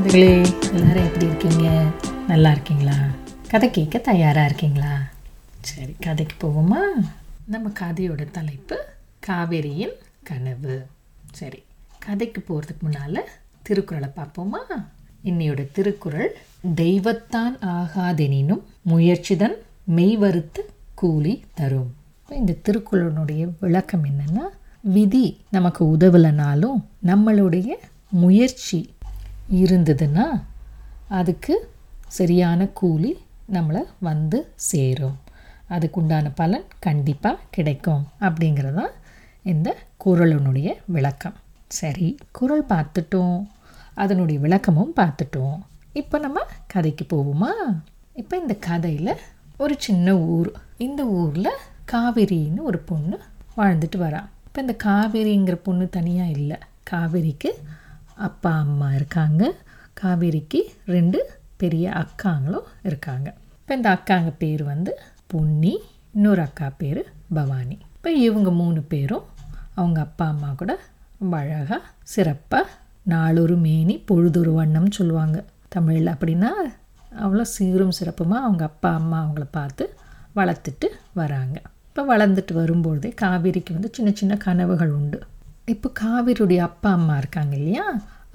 குழந்தைகளே எல்லாரும் எப்படி இருக்கீங்க? நல்லா இருக்கீங்களா? கதை கேட்க தயாராக இருக்கீங்களா? சரி கதைக்கு போவோமா? நம்ம கதையோட தலைப்பு காவேரியின் கனவு. சரி கதைக்கு போகிறதுக்கு முன்னால் திருக்குறளை பார்ப்போமா? இன்னையோட திருக்குறள் தெய்வத்தான் ஆகாதெனினும் முயற்சிதன் மெய்வருத்து கூலி தரும். இந்த திருக்குறளுடைய விளக்கம் என்னென்னா விதி நமக்கு உதவலைனாலும் நம்மளுடைய முயற்சி இருந்ததுன்னா அதுக்கு சரியான கூலி நம்மளை வந்து சேரும். அதுக்குண்டான பலன் கண்டிப்பாக கிடைக்கும் அப்படிங்கிறதான் இந்த குறளினுடைய விளக்கம். சரி குரல் பார்த்துட்டோம். அதனுடைய விளக்கமும் பார்த்துட்டோம். இப்போ நம்ம கதைக்கு போவோமா? இப்போ இந்த கதையில் ஒரு சின்ன ஊர். இந்த ஊரில் காவேரின்னு ஒரு பொண்ணு வாழ்ந்துட்டு வரா. இப்போ இந்த காவேரிங்கிற பொண்ணு தனியாக இல்லை. காவேரிக்கு அப்பா அம்மா இருக்காங்க. காவேரிக்கு ரெண்டு பெரிய அக்காங்களும் இருக்காங்க. இப்போ இந்த அக்காங்க பேர் வந்து பொன்னி இன்னொரு அக்கா பேர் பவானி. இப்போ இவங்க மூணு பேரும் அவங்க அப்பா அம்மா கூட ரொம்ப அழகாக சிறப்பாக நாளொரு மேனி பொழுதொரு வண்ணம்னு சொல்லுவாங்க. தமிழில் அப்படின்னா அவ்வளோ சீரும் சிறப்புமாக அவங்க அப்பா அம்மா அவங்கள பார்த்து வளர்த்துட்டு வராங்க. இப்போ வளர்ந்துட்டு வரும்பொழுதே காவேரிக்கு வந்து சின்ன சின்ன கனவுகள் உண்டு. இப்போ காவேரியுடைய அப்பா அம்மா இருக்காங்க இல்லையா?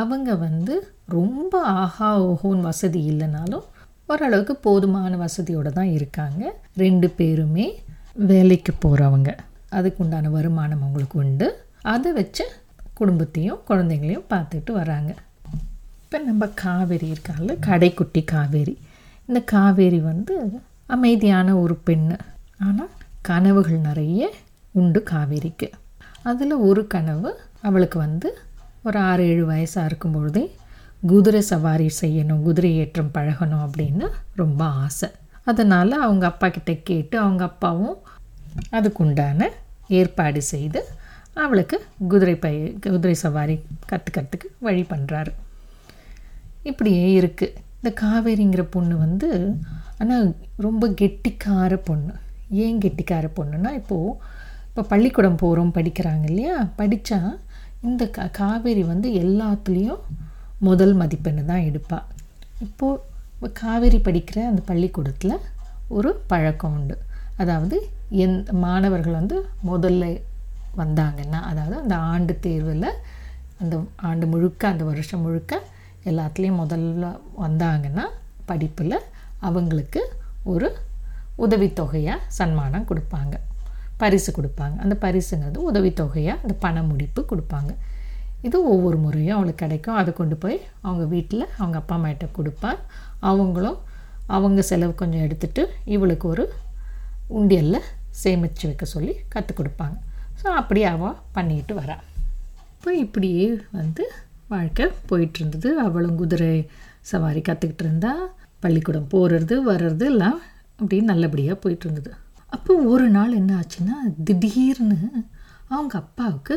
அவங்க வந்து ரொம்ப ஆஹா ஓஹோன்னு வசதி இல்லைனாலும் ஓரளவுக்கு போதுமான வசதியோடு தான் இருக்காங்க. ரெண்டு பேருமே வேலைக்கு போகிறவங்க அதுக்கு உண்டான வருமானம் அவங்களுக்கு உண்டு. அதை வச்சு குடும்பத்தையும் குழந்தைங்களையும் பார்த்துட்டு வராங்க. இப்போ நம்ம காவேரி இருக்கால கடைக்குட்டி காவேரி. இந்த காவேரி வந்து அமைதியான ஒரு பெண்ணு. ஆனால் கனவுகள் நிறைய உண்டு காவேரிக்கு. அதில் ஒரு கனவு அவளுக்கு வந்து ஒரு ஆறு ஏழு வயசாக இருக்கும்பொழுதே குதிரை சவாரி செய்யணும் குதிரை ஏற்றம் பழகணும் அப்படின்னு ரொம்ப ஆசை. அதனால் அவங்க அப்பா கிட்ட கேட்டு அவங்க அப்பாவும் அதுக்குண்டான ஏற்பாடு செய்து அவளுக்கு குதிரை பய குதிரை சவாரி கற்றுக்கிறதுக்கு வழி பண்ணுறாரு இப்படியே இருக்குது இந்த காவேரிங்கிற பொண்ணு வந்து ஆனால் ரொம்ப கெட்டிக்கார பொண்ணு. ஏன் கெட்டிக்கார பொண்ணுன்னா இப்போது இப்போ பள்ளிக்கூடம் போகிறோம் படிக்கிறாங்க இல்லையா? படித்தா இந்த கா காவேரி வந்து எல்லாத்துலேயும் முதல் மதிப்பெண் தான் எடுப்பாள் இப்போது காவேரி படிக்கிற அந்த பள்ளிக்கூடத்தில் ஒரு பழக்கம் உண்டு. அதாவது எந் மாணவர்கள் வந்து முதல்ல வந்தாங்கன்னா அதாவது அந்த ஆண்டு தேர்வில் அந்த ஆண்டு முழுக்க அந்த வருஷம் முழுக்க எல்லாத்துலேயும் முதல்ல வந்தாங்கன்னா படிப்பில் அவங்களுக்கு ஒரு உதவித்தொகையாக சன்மானம் கொடுப்பாங்க. பரிசு கொடுப்பாங்க. அந்த பரிசுங்கிறது உதவித்தொகையாக அந்த பண முடிப்பு கொடுப்பாங்க. இது ஒவ்வொரு முறையும் அவளுக்கு கிடைக்கும். அதை கொண்டு போய் அவங்க வீட்டில் அவங்க அப்பா அம்மாட்ட கொடுப்பான் அவங்களும் அவங்க செலவு கொஞ்சம் எடுத்துட்டு இவளுக்கு ஒரு உண்டியலில் சேமித்து வைக்க சொல்லி கற்றுக் கொடுப்பாங்க. ஸோ அப்படியே அவள் பண்ணிட்டு வரா. இப்போ இப்படியே வந்து வாழ்க்கை போயிட்டு இருந்தது அவளும் குதிரை சவாரி கற்றுக்கிட்டு இருந்தா பள்ளிக்கூடம் போகிறது வர்றது எல்லாம் அப்படியே நல்லபடியாக போயிட்டு இருந்தது அப்போ ஒரு நாள் என்ன ஆச்சுன்னா திடீர்னு அவங்க அப்பாவுக்கு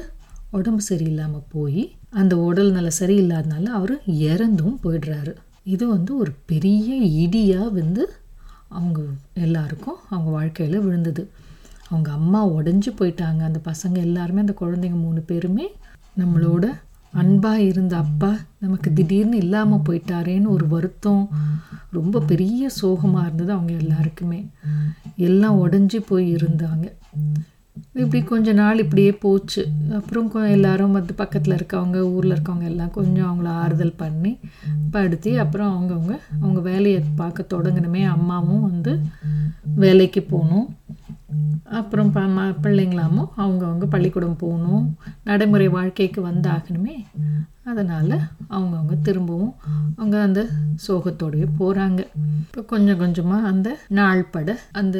உடம்பு சரியில்லாமல் போய் அந்த உடல் நல்ல சரியில்லாதனால அவர் இறந்தும் போயிடுறாரு. இது வந்து ஒரு பெரிய இடியாக வந்து அவங்க எல்லாருக்கும் அவங்க வாழ்க்கையில் விழுந்தது. அவங்க அம்மா உடஞ்சி போயிட்டாங்க. அந்த பசங்க எல்லாருமே அந்த குழந்தைங்க மூணு பேருமே நம்மளோட அன்பாக இருந்த அப்பா நமக்கு திடீர்னு இல்லாமல் போயிட்டாரேன்னு ஒரு வருத்தம் ரொம்ப பெரிய சோகமாக இருந்தது அவங்க எல்லாருக்குமே. எல்லாம் உடஞ்சி போய் இருந்தாங்க. இப்படி கொஞ்ச நாள் இப்படியே போச்சு. அப்புறம் எல்லாரும் வந்து பக்கத்தில் இருக்கவங்க ஊரில் இருக்கவங்க எல்லாம் கொஞ்சம் அவங்கள ஆறுதல் பண்ணி படுத்தி அப்புறம் அவங்கவுங்க அவங்க வேலையை பார்க்க தொடங்கினமே அம்மாவும் வந்து வேலைக்கு போகணும் அப்புறம் ப ம பிள்ளைங்களாமும் அவங்கவுங்க பள்ளிக்கூடம் போகணும். நடைமுறை வாழ்க்கைக்கு வந்தாகணுமே. அதனால் அவங்கவுங்க திரும்பவும் அவங்க அந்த சோகத்தோடயே போகிறாங்க இப்போ கொஞ்சம் கொஞ்சமாக அந்த நாள் பட அந்த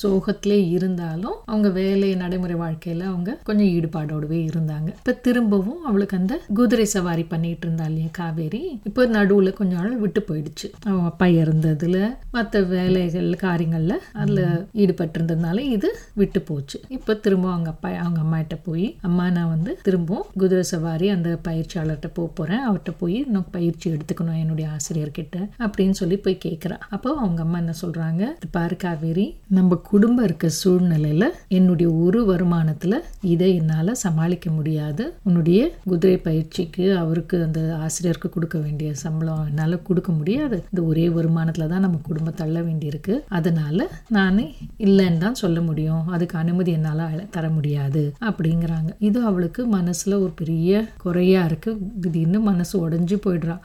சோகத்திலே இருந்தாலும் அவங்க வேலை நடைமுறை வாழ்க்கையில் அவங்க கொஞ்சம் ஈடுபாடோடவே இருந்தாங்க. இப்போ திரும்பவும் அவளுக்கு அந்த குதிரை சவாரி பண்ணிட்டு இருந்தா இல்லையா காவேரி? இப்போ நடுவில் கொஞ்ச நாள் விட்டு போயிடுச்சு. அவன் அப்பா இறந்ததுல மற்ற வேலைகள் காரியங்களில் அதில் ஈடுபட்டு இருந்ததுனால இது விட்டு போச்சு. இப்போ திரும்ப அவங்க அப்பா அவங்க அம்மாட்ட போய் அம்மா நான் வந்து திரும்பவும் குதிரை சவாரி அந்த பயிற்சியாளர்கிட்ட அவர்கிட்ட போக போகிறேன் அவர்கிட்ட போய் நான் பயிற்சி எடுத்துக்கணும் என்னுடைய ஆசிரியர்கிட்ட அப்படின்னு சொல்லி போய் கேட்குறா அப்போ அவங்க அம்மா என்ன சொல்கிறாங்க பாரு காவேரி நம்ம குடும்பம் இருக்க சூழ்நிலையில் என்னுடைய ஒரு வருமானத்தில் இதை என்னால் சமாளிக்க முடியாது. உன்னுடைய குதிரை பயிற்சிக்கு அவருக்கு அந்த ஆசிரியருக்கு கொடுக்க வேண்டிய சம்பளம் என்னால் கொடுக்க முடியாது. இந்த ஒரே வருமானத்தில் தான் நம்ம குடும்பம் தள்ள வேண்டியிருக்கு. அதனால நான் இல்லைன்னு தான் சொல்ல முடியும். அதுக்கு அனுமதி என்னால் தர முடியாது. அப்படிங்கிறாங்க. இது அவளுக்கு மனசில் ஒரு பெரிய குறையா இருக்குது திடீர்னு மனசு உடஞ்சி போயிடுறா.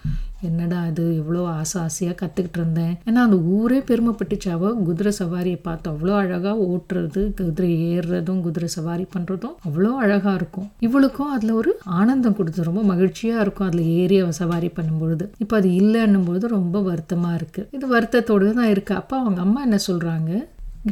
என்னடா இது எவ்வளோ ஆசை ஆசையாக கற்றுக்கிட்டு இருந்தேன். ஏன்னா அந்த ஊரே பெருமைப்பட்டுச்சாவோ? குதிரை சவாரியை பார்த்து அவ்வளோ அழகாக ஓட்டுறது குதிரை ஏறுறதும் குதிரை சவாரி பண்ணுறதும் அவ்வளோ அழகாக இருக்கும். இவளுக்கும் அதில் ஒரு ஆனந்தம் கொடுத்து ரொம்ப மகிழ்ச்சியாக இருக்கும் அதில் ஏறி அவள் சவாரி பண்ணும்பொழுது. இப்போ அது இல்லைன்னும் பொழுது ரொம்ப வருத்தமாக இருக்குது இது வருத்தத்தோடு தான் இருக்குது அப்போ அவங்க அம்மா என்ன சொல்கிறாங்க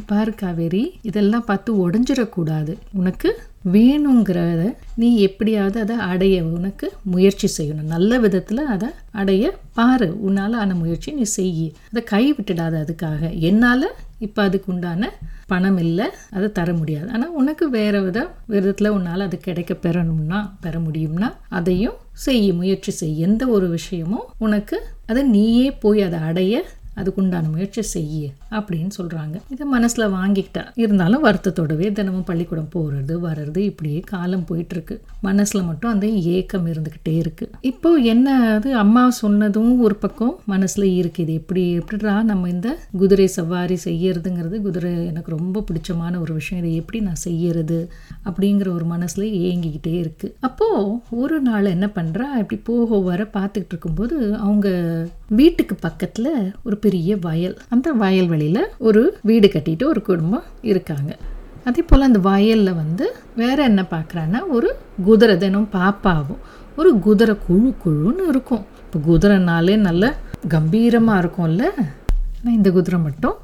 பாரு காவேரி இதெல்லாம் பார்த்து உடஞ்சிடக்கூடாது. உனக்கு வேணுங்கிறத நீ எப்படியாவது அதை அடைய உனக்கு முயற்சி செய்யணும். நல்ல விதத்தில் அதை அடைய பாரு. உன்னால் ஆன முயற்சி நீ செய்யி. அதை கை விட்டுடாத அதுக்காக. என்னால் இப்போ அதுக்கு உண்டான பணம் இல்லை அதை தர முடியாது. ஆனால் உனக்கு வேறு வித விதத்தில் உன்னால் அது கிடைக்க பெறணும்னா பெற முடியும்னா அதையும் செய்ய முயற்சி செய் எந்த ஒரு விஷயமும் உனக்கு அதை நீயே போய் அதை அடைய அதுக்குண்டான முயற்சி செய்ய அப்படின்னு சொல்கிறாங்க இதை மனசில் வாங்கிக்கிட்டா இருந்தாலும் வருத்தத்தோடவே தினமும் பள்ளிக்கூடம் போகிறது வர்றது இப்படியே காலம் போயிட்டுருக்கு. மனசில் மட்டும் அந்த ஏக்கம் இருந்துக்கிட்டே இருக்குது இப்போ என்ன அது அம்மா சொன்னதும் ஒரு பக்கம் மனசில் இருக்குது இது எப்படி எப்படிடா நம்ம இந்த குதிரை சவாரி செய்யறதுங்கிறது குதிரை எனக்கு ரொம்ப பிடிச்சமான ஒரு விஷயம். இதை எப்படி நான் செய்யறது அப்படிங்கிற ஒரு மனசில் ஏங்கிக்கிட்டே இருக்குது அப்போது ஒரு நாள் என்ன பண்ணுறா இப்படி போக வர பார்த்துக்கிட்டு இருக்கும்போது அவங்க வீட்டுக்கு பக்கத்தில் ஒரு பெரிய வயல். அந்த வயல்வெளியில் ஒரு வீடு கட்டிட்டு ஒரு குடும்பம் இருக்காங்க. அதே போல் அந்த வயலில் வந்து வேற என்ன பார்க்குறான்னா ஒரு குதிரை தினம் பாப்பாவும். ஒரு குதிரை குழு குழுன்னு இருக்கும். இப்போ குதிரைனாலே நல்ல கம்பீரமாக இருக்கும்ல. ஆனால் இந்த குதிரை மட்டும்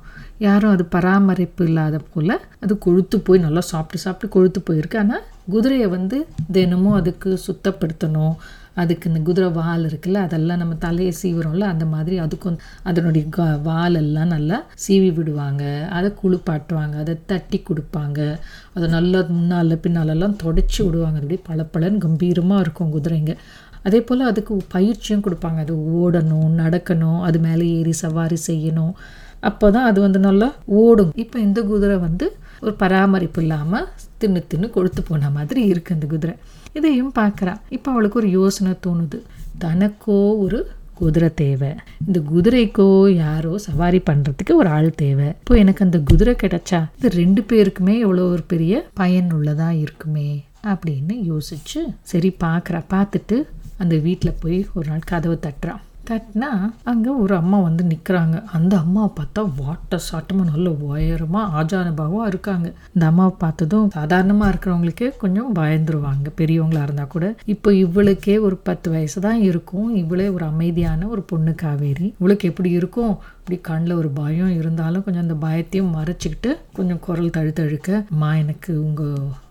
யாரும் அது பராமரிப்பு இல்லாத போல் அது கொழுத்து போய் நல்லா சாப்பிட்டு சாப்பிட்டு கொழுத்து போயிருக்கு. ஆனால் குதிரையை வந்து தினமும் அதுக்கு சுத்தப்படுத்தணும். அதுக்கு இந்த குதிரை வால் இருக்குல்ல அதெல்லாம் நம்ம தலையை சீவுறோம்ல அந்த மாதிரி அதுக்கும் அதனுடைய க வாலெல்லாம் நல்லா சீவி விடுவாங்க. அதை குளிப்பாட்டுவாங்க அதை தட்டி கொடுப்பாங்க. அதை நல்லா முன்னால் பின்னாலெல்லாம் தொடச்சி விடுவாங்க. அப்படி பளபளன்னு கம்பீரமாக இருக்கும் குதிரைங்க. அதே போல் அதுக்கு பயிற்சியும் கொடுப்பாங்க. அது ஓடணும் நடக்கணும் அது மேலே ஏறி சவாரி செய்யணும். அப்போ தான் அது வந்து நல்லா ஓடும். இப்போ இந்த குதிரை வந்து ஒரு பராமரிப்பு இல்லாமல் தின்னு தின்னு கொழுத்து போன மாதிரி இருக்குது அந்த குதிரை. இதையும் பார்க்குறா. இப்போ அவளுக்கு ஒரு யோசனை தோணுது. தனக்கோ ஒரு குதிரை தேவை. இந்த குதிரைக்கோ யாரோ சவாரி பண்ணுறதுக்கு ஒரு ஆள் தேவை. இப்போ எனக்கு அந்த குதிரை கிடைச்சா இது ரெண்டு பேருக்குமே எவ்வளோ ஒரு பெரிய பயன் உள்ளதாக இருக்குமே அப்படின்னு யோசிச்சு சரி பார்க்குறா. பார்த்துட்டு அந்த வீட்டில் போய் ஒரு நாள் கதவை தட்டுறான் தட்டினா அங்கே ஒரு அம்மா வந்து நிற்கிறாங்க அந்த அம்மாவை பார்த்தா வாட்ட சாட்டமாக நல்ல உயரமாக ஆஜானுபாவாக இருக்காங்க. இந்த அம்மாவை பார்த்ததும் சாதாரணமாக இருக்கிறவங்களுக்கே கொஞ்சம் பயந்துருவாங்க. பெரியவங்களாக இருந்தால் கூட. இப்போ இவளுக்கே ஒரு பத்து வயசு தான் இருக்கும். இவளே ஒரு அமைதியான ஒரு பொண்ணு காவேரி. இவளுக்கு எப்படி இருக்கும்? இப்படி கண்ணில் ஒரு பயம் இருந்தாலும் கொஞ்சம் அந்த பயத்தையும் மறைச்சிக்கிட்டு கொஞ்சம் குரல் தழுத்தழுக்க அம்மா எனக்கு உங்கள்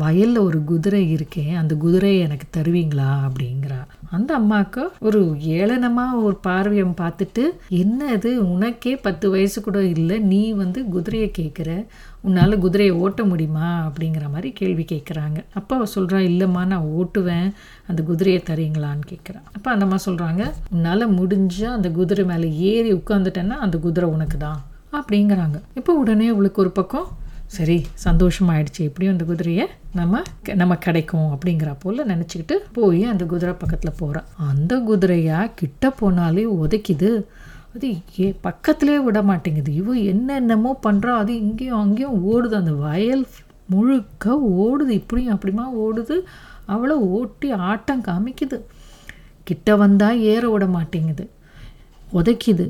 வயலில் ஒரு குதிரை இருக்கேன் அந்த குதிரையை எனக்கு தருவீங்களா? அப்படிங்கிறா. அந்த அம்மாவுக்கு ஒரு ஏளனமாக ஒரு பார்வையை பார்த்துட்டு என்ன இது? உனக்கே பத்து வயசு கூட இல்லை. நீ வந்து குதிரையை கேட்குற உன்னால் குதிரையை ஓட்ட முடியுமா? அப்படிங்கிற மாதிரி கேள்வி கேட்குறாங்க அப்போ அவள் சொல்கிறா இல்லைம்மா நான் ஓட்டுவேன். அந்த குதிரையை தரீங்களான்னு கேட்குறான் அப்போ அந்த அம்மா சொல்கிறாங்க உன்னால் முடிஞ்சால் அந்த குதிரை மேலே ஏறி உட்காந்துட்டேன்னா அந்த குதிரை உனக்கு தான் அப்படிங்கிறாங்க. இப்போ உடனே அவளுக்கு ஒரு பக்கம் சரி சந்தோஷமாயிடுச்சு. எப்படியும் அந்த குதிரையை நம்ம நம்ம கிடைக்கும் அப்படிங்கிற போல் நினச்சிக்கிட்டு போய் அந்த குதிரை பக்கத்தில் போகிறான் அந்த குதிரையாக கிட்ட போனாலே உதைக்குது. அது ஏ பக்கத்துலேயே விட மாட்டேங்குது. இவ என்னென்னமோ பண்ணுறா அது இங்கேயும் அங்கேயும் ஓடுது. அந்த வயல் முழுக்க ஓடுது. இப்படியும் அப்படிமா ஓடுது. அவளை ஓட்டி ஆட்டம் காமிக்குது. கிட்ட வந்தால் ஏற விட மாட்டேங்குது. உதைக்குது.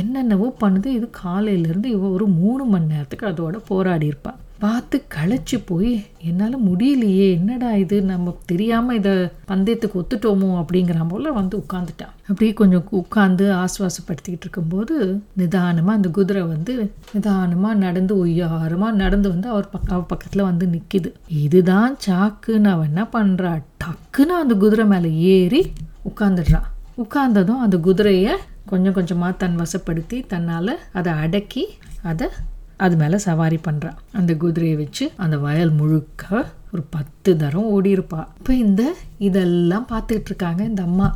என்னென்னவோ பண்ணுது. இது காலையிலேருந்து இவ ஒரு மூணு மணி நேரத்துக்கு அதோட போராடி இருப்பாள் பார்த்து களைச்சி போய் என்னால் முடியலையே என்னடா இது? நம்ம தெரியாமல் இதை பந்தயத்துக்கு ஒத்துட்டோமோ? அப்படிங்கிற போல வந்து உட்காந்துட்டான் அப்படியே கொஞ்சம் உட்காந்து ஆஸ்வாசப்படுத்திக்கிட்டு இருக்கும்போது நிதானமாக அந்த குதிரை வந்து நிதானமாக நடந்து ஒய்யாரமாக நடந்து வந்து அவர் பக்க பக்கத்தில் வந்து நிற்கிது இதுதான் சாக்குன்னு அவன் என்ன பண்ணுறா டக்குன்னு அந்த குதிரை மேலே ஏறி உட்காந்துடுறான் உட்கார்ந்ததும் அந்த குதிரையை கொஞ்சம் கொஞ்சமாக தன் வசப்படுத்தி தன்னால் அதை அடக்கி அதை அது மேலே சவாரி பண்ணுறா அந்த குதிரையை வச்சு அந்த வயல் முழுக்க ஒரு பத்து தரம் ஓடியிருப்பா இப்போ இந்த இதெல்லாம் பார்த்துக்கிட்டு இருக்காங்க இந்த அம்மா.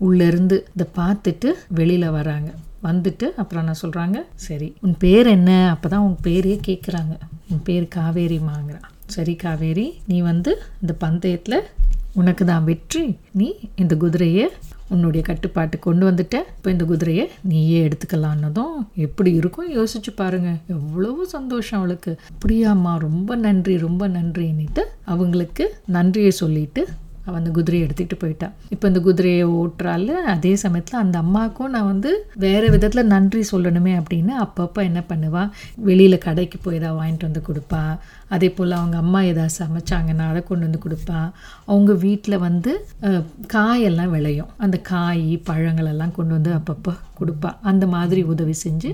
உள்ளேருந்து இதை பார்த்துட்டு வெளியில் வராங்க. வந்துட்டு அப்புறம் என்ன சொல்கிறாங்க சரி உன் பேர் என்ன? அப்போ தான் உன் பேரையே கேட்குறாங்க உன் பேர் காவேரிமாங்கிறான் சரி காவேரி நீ வந்து இந்த பந்தயத்தில் உனக்கு தான் வெற்றி. நீ இந்த குதிரையை உன்னுடைய கட்டுப்பாட்டு கொண்டு வந்துட்ட. இப்போ இந்த குதிரையை நீயே எடுத்துக்கலான்னதும் எப்படி இருக்கும் யோசிச்சு பாருங்க. எவ்வளவு சந்தோஷம் அவளுக்கு. அப்படியாம்மா ரொம்ப நன்றி ரொம்ப நன்றின்னுட்டு அவங்களுக்கு நன்றியை சொல்லிட்டு அவள் அந்த குதிரையை எடுத்துகிட்டு போயிட்டான் இப்போ இந்த குதிரையை ஓட்டுறாள் அதே சமயத்தில் அந்த அம்மாவுக்கும் நான் வந்து வேறு விதத்தில் நன்றி சொல்லணுமே அப்படின்னு அப்பப்போ என்ன பண்ணுவாள் வெளியில் கடைக்கு போய் ஏதாவது வாங்கிட்டு வந்து கொடுப்பா. அதே போல் அவங்க அம்மா ஏதாவது சமைச்சாங்கன்னா அதை கொண்டு வந்து கொடுப்பா. அவங்க வீட்டில் வந்து காயெல்லாம் விளையும். அந்த காய் பழங்களெல்லாம் கொண்டு வந்து அப்பப்போ கொடுப்பா. அந்த மாதிரி உதவி செஞ்சு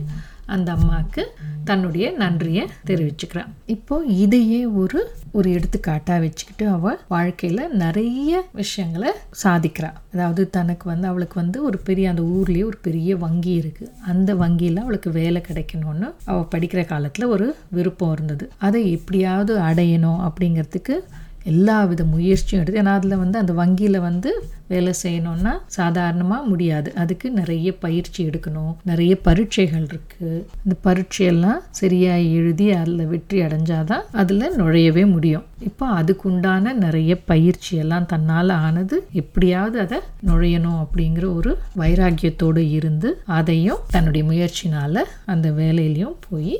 அந்த அம்மாவுக்கு தன்னுடைய நன்றியை தெரிவிச்சுக்கிறான். இப்போ இதையே ஒரு ஒரு எடுத்துக்காட்டாக வச்சுக்கிட்டு அவள் வாழ்க்கையில் நிறைய விஷயங்களை சாதிக்கிறாள் அதாவது தனக்கு வந்து அவளுக்கு வந்து ஒரு பெரிய அந்த ஊர்லேயே ஒரு பெரிய வங்கி இருக்குது அந்த வங்கியில் அவளுக்கு வேலை கிடைக்கணும்னு அவள் படிக்கிற காலத்தில் ஒரு விருப்பம் இருந்தது. அதை எப்படியாவது அடையணும் அப்படிங்கிறதுக்கு எல்லா வித முயற்சியும் எடுத்து ஏன்னா அதில் வந்து அந்த வங்கியில் வந்து வேலை செய்யணும்னா சாதாரணமாக முடியாது. அதுக்கு நிறைய பயிற்சி எடுக்கணும். நிறைய பரீட்சைகள் இருக்குது இந்த பரீட்சையெல்லாம் சரியாக எழுதி அதில் வெற்றி அடைஞ்சாதான் அதில் நுழையவே முடியும். இப்போ அதுக்குண்டான நிறைய பயிற்சி எல்லாம் தன்னால் ஆனது எப்படியாவது அதை நுழையணும் அப்படிங்கிற ஒரு வைராக்கியத்தோடு இருந்து அதையும் தன்னுடைய முயற்சினால் அந்த வேலையிலையும் போய்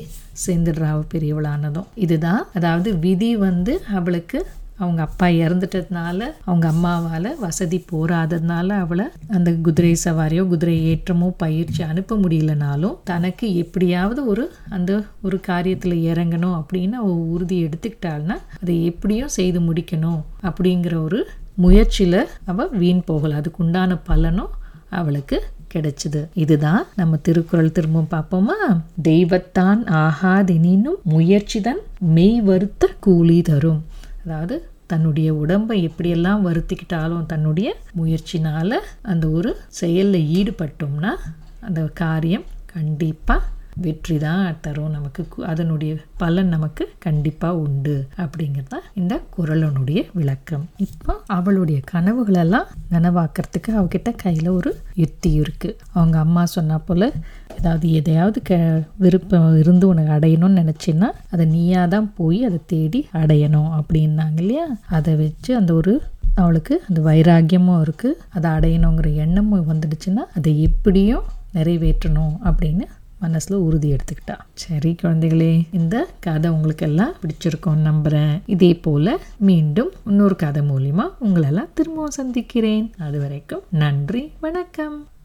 சேர்ந்துடுறா பெரியவளானதும். இதுதான் அதாவது விதி வந்து அவளுக்கு அவங்க அப்பா இறந்துட்டதுனால அவங்க அம்மாவால் வசதி போராததுனால அவளை அந்த குதிரை சவாரியோ குதிரை ஏற்றமோ பயிற்சி அனுப்ப முடியலனாலும் தனக்கு எப்படியாவது ஒரு அந்த ஒரு காரியத்தில் இறங்கணும் அப்படின்னு அவள் உறுதி எடுத்துக்கிட்டாள்னா அதை எப்படியும் செய்து முடிக்கணும் அப்படிங்கிற ஒரு முயற்சியில் அவள் வீண் போகலை. அதுக்கு உண்டான பலனும் அவளுக்கு கிடைச்சது. இதுதான் நம்ம திருக்குறள் திரும்பவும் பார்ப்போமா? தெய்வத்தான் ஆகாதெனினும் முயற்சிதான் மெய் வருத்த கூலி தரும். அதாவது தன்னுடைய உடம்பை எப்படியெல்லாம் வருத்திக்கிட்டாலும் தன்னுடைய முயற்சினால் அந்த ஒரு செயலில் ஈடுபட்டோம்னா அந்த காரியம் கண்டிப்பாக வெற்றி தான் தரும் நமக்கு. அதனுடைய பலன் நமக்கு கண்டிப்பாக உண்டு அப்படிங்கிறது தான் இந்த குரலனுடைய விளக்கம். இப்போ அவளுடைய கனவுகளெல்லாம் நனவாக்கிறதுக்கு அவகிட்ட கையில் ஒரு யுத்தி இருக்குது அவங்க அம்மா சொன்னா போல் ஏதாவது எதையாவது க விருப்பம் இருந்து உனக்கு அடையணும்னு நினச்சின்னா அதை நீயாக தான் போய் அதை தேடி அடையணும் அப்படின்னாங்க இல்லையா? அதை வச்சு அந்த ஒரு அவளுக்கு அந்த வைராக்கியமும் இருக்குது அதை அடையணுங்கிற எண்ணமும் வந்துடுச்சுன்னா அதை எப்படியும் நிறைவேற்றணும் அப்படின்னு மனசில் உறுதி எடுத்துக்கிட்டா. சரி குழந்தைகளே இந்த கதை உங்களுக்கு எல்லாம் பிடிச்சிருக்கோன்னு நம்புகிறேன் இதே போல் மீண்டும் இன்னொரு கதை மூலிமா உங்களெல்லாம் திரும்பவும் சந்திக்கிறேன். அது வரைக்கும் நன்றி வணக்கம்.